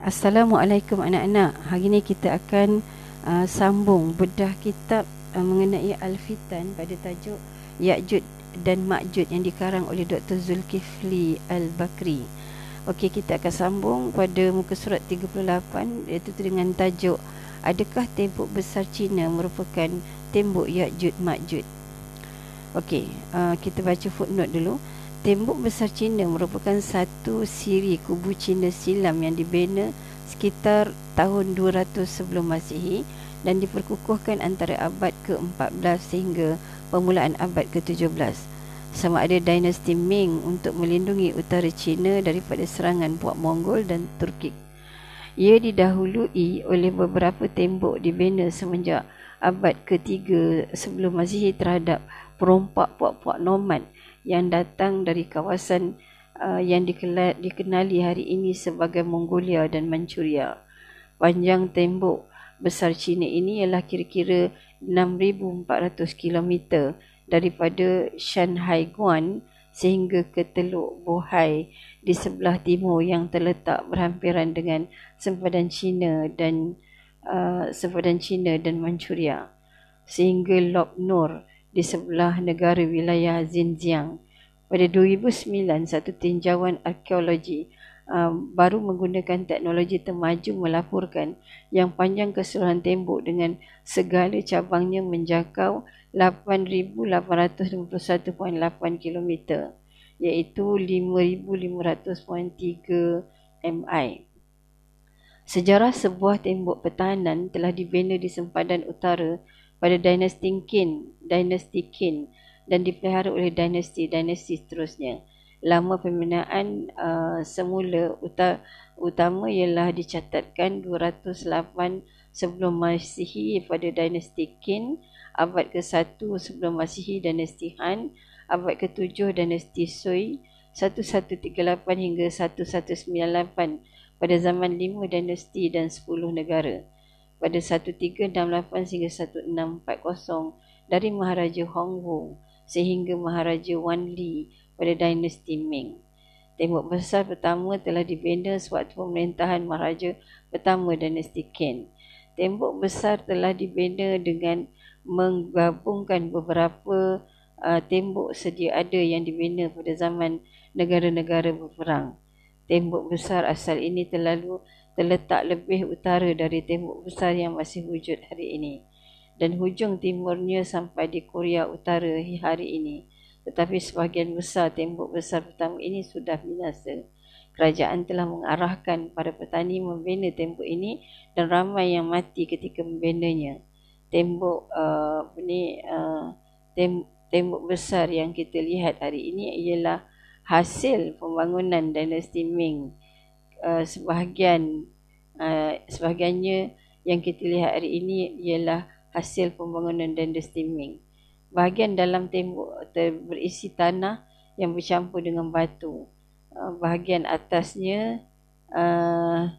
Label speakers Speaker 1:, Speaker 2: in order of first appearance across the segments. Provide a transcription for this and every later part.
Speaker 1: Assalamualaikum anak-anak. Hari ini kita akan uh, sambung bedah kitab uh, mengenai Al-Fitan pada tajuk Ya'jud dan Ma'jud yang dikarang oleh Dr. Zulkifli Al-Bakri. Okey, kita akan sambung pada muka surat 38 iaitu dengan tajuk Adakah tembok besar Cina merupakan tembok Ya'jud Ma'jud? Okey, uh, kita baca footnote dulu. Tembok besar Cina merupakan satu siri kubu Cina silam yang dibina sekitar tahun 200 sebelum Masihi dan diperkukuhkan antara abad ke-14 sehingga permulaan abad ke-17. Sama ada dinasti Ming untuk melindungi utara Cina daripada serangan puak Mongol dan Turki. Ia didahului oleh beberapa tembok dibina semenjak abad ke-3 sebelum Masihi terhadap perompak puak-puak nomad yang datang dari kawasan uh, yang dikenali hari ini sebagai Mongolia dan Manchuria. Panjang tembok besar China ini ialah kira-kira 6,400 km daripada Shanghai Guan sehingga ke Teluk Bohai di sebelah timur yang terletak berhampiran dengan sempadan China dan uh, sempadan China dan Manchuria sehingga Lop Nur di sebelah negara wilayah Xinjiang. Pada 2009, satu tinjauan arkeologi um, baru menggunakan teknologi termaju melaporkan yang panjang keseluruhan tembok dengan segala cabangnya menjangkau 8,851.8 km iaitu 5,500.3 mi. Sejarah sebuah tembok pertahanan telah dibina di sempadan utara pada dinasti Qin, dinasti Qin dan dipelihara oleh dinasti-dinasti seterusnya. Lama pembinaan uh, semula uta, utama ialah dicatatkan 208 sebelum Masihi pada dinasti Qin, abad ke-1 sebelum Masihi dinasti Han, abad ke-7 dinasti Sui, 1138 hingga 1198 pada zaman 5 dinasti dan 10 negara pada 1368 sehingga 1640 dari Maharaja Hong Wu sehingga Maharaja Wan Li pada dinasti Ming. Tembok besar pertama telah dibina sewaktu pemerintahan Maharaja pertama dinasti Qin. Tembok besar telah dibina dengan menggabungkan beberapa uh, tembok sedia ada yang dibina pada zaman negara-negara berperang. Tembok besar asal ini terlalu terletak lebih utara dari tembok besar yang masih wujud hari ini dan hujung timurnya sampai di Korea Utara hari ini. Tetapi sebahagian besar tembok besar pertama ini sudah binasa. Kerajaan telah mengarahkan para petani membina tembok ini dan ramai yang mati ketika membinanya. Tembok uh, ini uh, tem- tembok besar yang kita lihat hari ini ialah hasil pembangunan dinasti Ming uh, sebahagian uh, sebahagiannya yang kita lihat hari ini ialah hasil pembangunan dinasti Ming. Bahagian dalam tembok berisi tanah yang bercampur dengan batu. Uh, bahagian atasnya uh,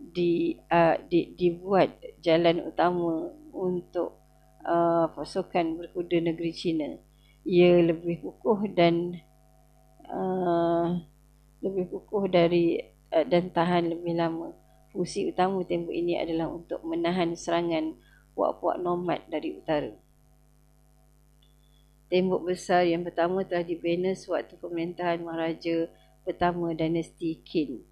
Speaker 1: di, uh, di dibuat jalan utama untuk uh, pasukan berkuda negeri China. Ia lebih kukuh dan uh, lebih kukuh dari uh, dan tahan lebih lama. Fungsi utama tembok ini adalah untuk menahan serangan puak-puak nomad dari utara. Tembok besar yang pertama telah dibina sewaktu pemerintahan Maharaja pertama dinasti Qin.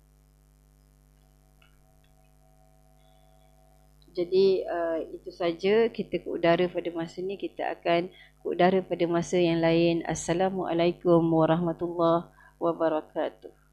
Speaker 1: Jadi uh, itu saja kita ke udara pada masa ini kita akan ke udara pada masa yang lain. Assalamualaikum warahmatullahi wabarakatuh.